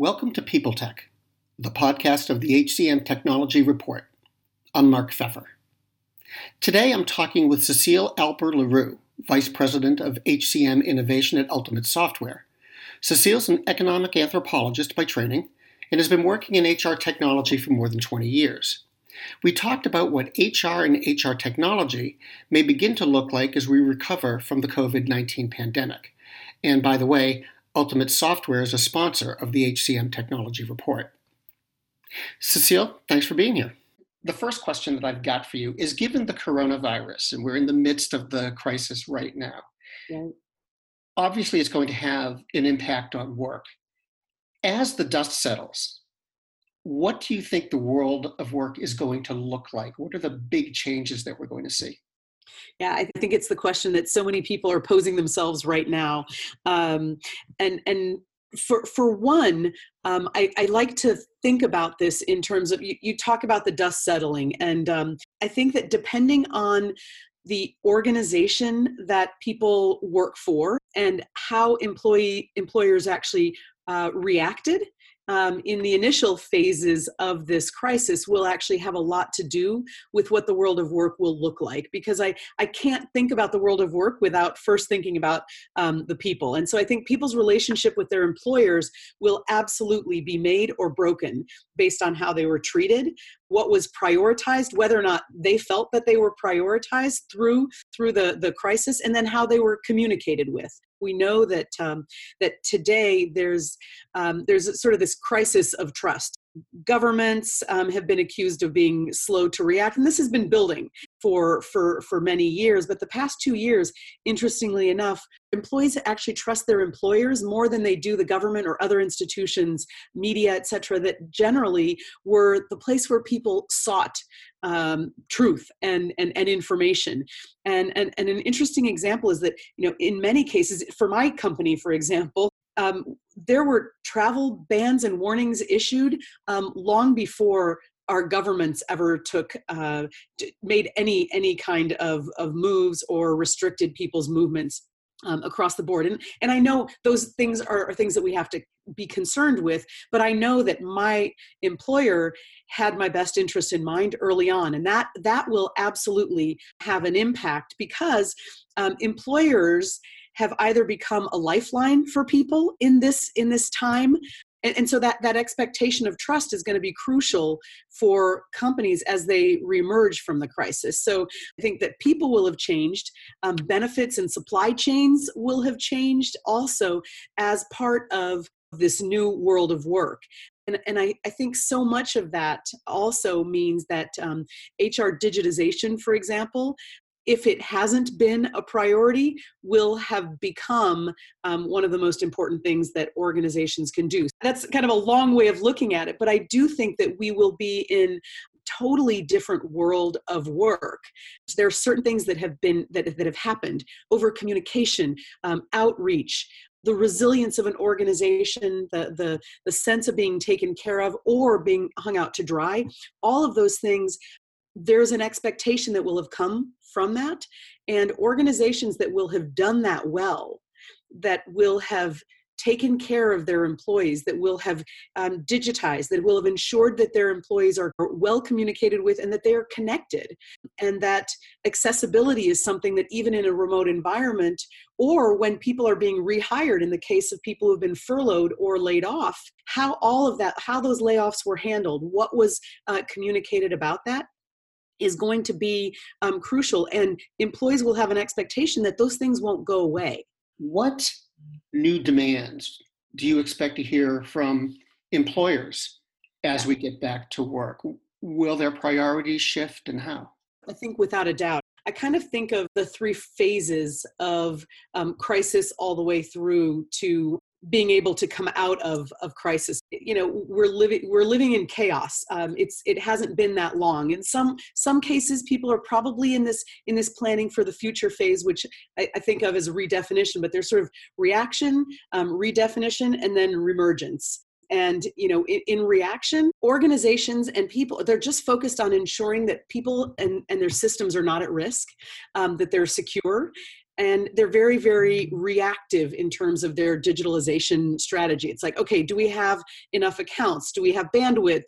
Welcome to People Tech, the podcast of the HCM Technology Report. I'm Mark Feffer. Today I'm talking with Cecile Alper Leroux, Vice President of HCM Innovation at Ultimate Software. Cecile's an economic anthropologist by training and has been working in HR technology for more than 20 years. We talked about what HR and HR technology may begin to look like as we recover from the COVID 19 pandemic. And by the way, Ultimate Software is a sponsor of the HCM Technology Report. Cecile, thanks for being here. The first question that I've got for you is given the coronavirus, and we're in the midst of the crisis right now, yeah. obviously it's going to have an impact on work. As the dust settles, what do you think the world of work is going to look like? What are the big changes that we're going to see? Yeah, I think it's the question that so many people are posing themselves right now. Um, and and for for one, um, I, I, like to think about this in terms of you, you talk about the dust settling, and um, I think that depending on the organization that people work for and how employee employers actually uh, reacted um, in the initial phases of this crisis will actually have a lot to do with what the world of work will look like because I, I can't think about the world of work without first thinking about um, the people. And so I think people's relationship with their employers will absolutely be made or broken based on how they were treated, what was prioritized, whether or not they felt that they were prioritized through through the, the crisis, and then how they were communicated with we know that um, that today there's um, there's sort of this crisis of trust governments um, have been accused of being slow to react and this has been building for for for many years. But the past two years interestingly enough employees actually trust their employers more than they do the government or other institutions media etc that generally were the place where people sought um, truth and, and and information. And, and and an interesting example is that you know in many cases for my company for example um, there were travel bans and warnings issued um, long before our governments ever took uh, made any any kind of, of moves or restricted people's movements um, across the board. And and i know those things are, are, things that we have to be concerned with but i know that my employer had my best interest in mind early on and that that will absolutely have an impact because um, employers have either become a lifeline for people in this in this time. And, and, so that that expectation of trust is going to be crucial for companies as they reemerge from the crisis. So i think that people will have changed um, benefits and supply chains will have changed also as part of this new world of work. And, and I, I, think so much of that also means that um, HR digitization, for example, if it hasn't been a priority, will have become um, one of the most important things that organizations can do. That's kind of a long way of looking at it, but I do think that we will be in totally different world of work there are certain things that have been that, that have happened over communication um, outreach the resilience of an organization the, the the sense of being taken care of or being hung out to dry all of those things there's an expectation that will have come from that and organizations that will have done that well that will have taken care of their employees that will have um, digitized that will have ensured that their employees are well communicated with and that they are connected and that accessibility is something that even in a remote environment or when people are being rehired in the case of people who've been furloughed or laid off how all of that how those layoffs were handled what was uh, communicated about that is going to be um, crucial and employees will have an expectation that those things won't go away. What new demands do you expect to hear from employers as we get back to work? Will their priorities shift and how? I think without a doubt. I kind of think of the three phases of um, crisis all the way through to being able to come out of of crisis. You know we're living we're living in chaos. Um, it's it hasn't been that long. In some some cases people are probably in this in this planning for the future phase which i, I think of as a redefinition but there's sort of reaction um, redefinition and then reemergence. And you know in, in, reaction organizations and people they're just focused on ensuring that people and, and their systems are not at risk um, that they're secure and they're very very reactive in terms of their digitalization strategy. It's like okay do we have enough accounts? Do we have bandwidth?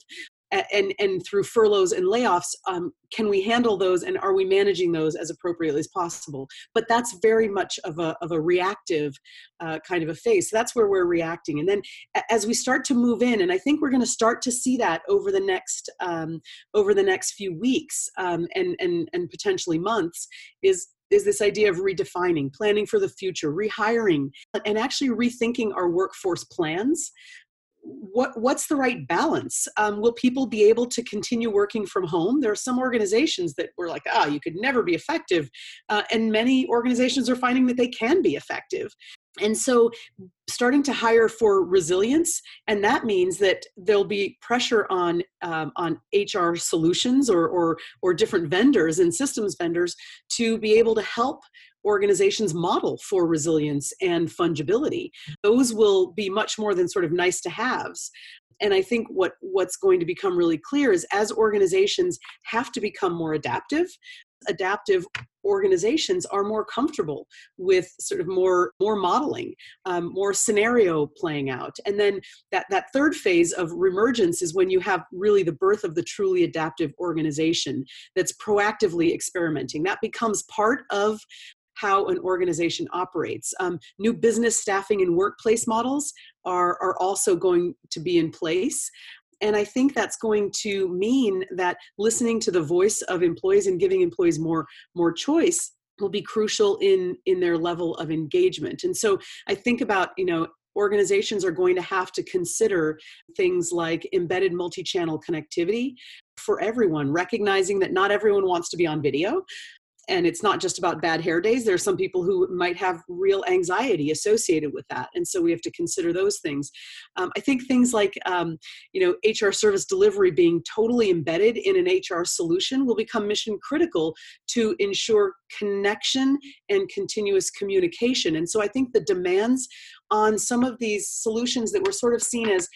And and through furloughs and layoffs um, can we handle those and are we managing those as appropriately as possible? But that's very much of a, of a reactive uh, kind of a phase. So that's where we're reacting. And then as we start to move in and i think we're going to start to see that over the next um, over the next few weeks um, and and and potentially months is is this idea of redefining, planning for the future, rehiring, and actually rethinking our workforce plans what what's the right balance? Um, will people be able to continue working from home? There are some organizations that were like ah you could never be effective uh, and many organizations are finding that they can be effective. And so starting to hire for resilience and that means that there'll be pressure on um, on hr solutions or, or or different vendors and systems vendors to be able to help organizations model for resilience and fungibility. Those will be much more than sort of nice to haves. And I think what, what's going to become really clear is as organizations have to become more adaptive, adaptive organizations are more comfortable with sort of more more modeling um, more scenario playing out and then that that third phase of remergence is when you have really the birth of the truly adaptive organization that's proactively experimenting that becomes part of how an organization operates. Um, new business staffing and workplace models are, are also going to be in place. And I think that's going to mean that listening to the voice of employees and giving employees more, more choice will be crucial in in their level of engagement and so i think about you know organizations are going to have to consider things like embedded multi-channel connectivity for everyone recognizing that not everyone wants to be on video and it's not just about bad hair days there are some people who might have real anxiety associated with that and so we have to consider those things. Um, i think things like um, you know hr service delivery being totally embedded in an hr solution will become mission critical to ensure connection and continuous communication and so i think the demands on some of these solutions that were sort of seen as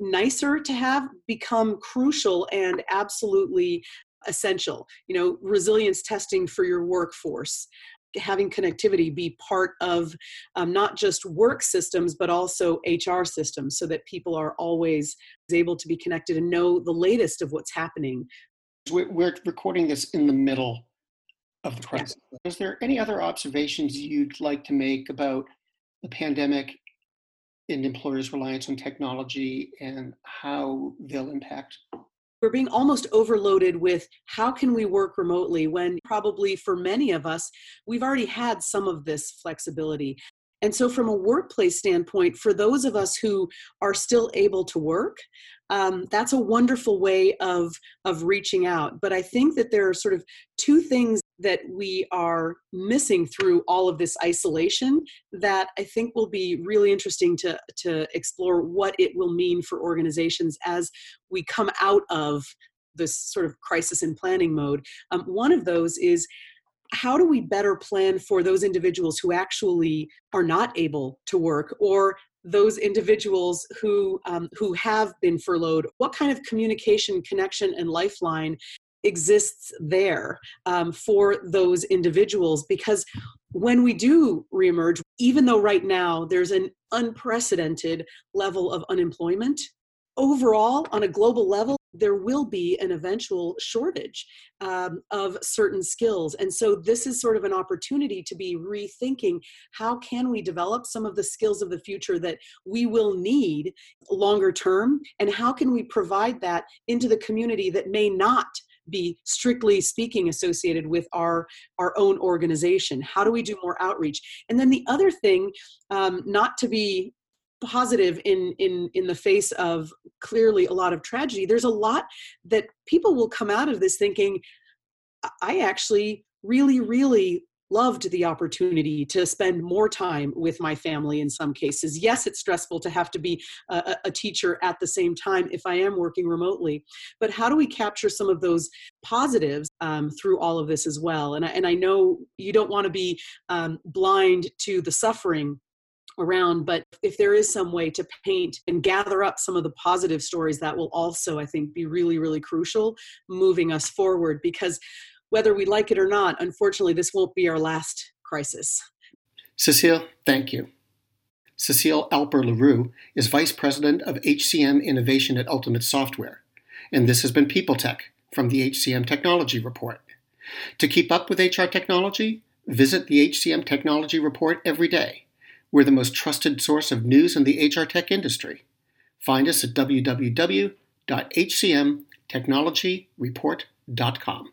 nicer to have become crucial and absolutely essential you know resilience testing for your workforce having connectivity be part of um, not just work systems but also hr systems so that people are always able to be connected and know the latest of what's happening we're recording this in the middle of the crisis yeah. is there any other observations you'd like to make about the pandemic and employers reliance on technology and how they'll impact we're being almost overloaded with how can we work remotely when probably for many of us we've already had some of this flexibility. And so from a workplace standpoint for those of us who are still able to work um, that's a wonderful way of of reaching out. But i think that there are sort of two things that we are missing through all of this isolation that I think will be really interesting to, to explore what it will mean for organizations as we come out of this sort of crisis and planning mode. Um, one of those is how do we better plan for those individuals who actually are not able to work or those individuals who um, who have been furloughed what kind of communication connection and lifeline exists there um, for those individuals because when we do reemerge, even though right now there's an unprecedented level of unemployment, overall, on a global level, there will be an eventual shortage um, of certain skills. And so this is sort of an opportunity to be rethinking how can we develop some of the skills of the future that we will need longer term, and how can we provide that into the community that may not be strictly speaking associated with our our own organization? How do we do more outreach? And then the other thing um, not to be positive in in in the face of clearly a lot of tragedy there's a lot that people will come out of this thinking i actually really really loved the opportunity to spend more time with my family in some cases. Yes, it's stressful to have to be a, a, teacher at the same time if I am working remotely, but how do we capture some of those positives um, through all of this as well? And I, and I know you don't want to be um, blind to the suffering around but if there is some way to paint and gather up some of the positive stories that will also i think be really really crucial moving us forward because whether we like it or not, unfortunately, this won't be our last crisis. Cecile, thank you. Cecile Alper Leroux is Vice President of HCM Innovation at Ultimate Software, and this has been People Tech from the HCM Technology Report. To keep up with HR technology, visit the HCM Technology Report every day. We're the most trusted source of news in the HR tech industry. Find us at www.hcmtechnologyreport.com.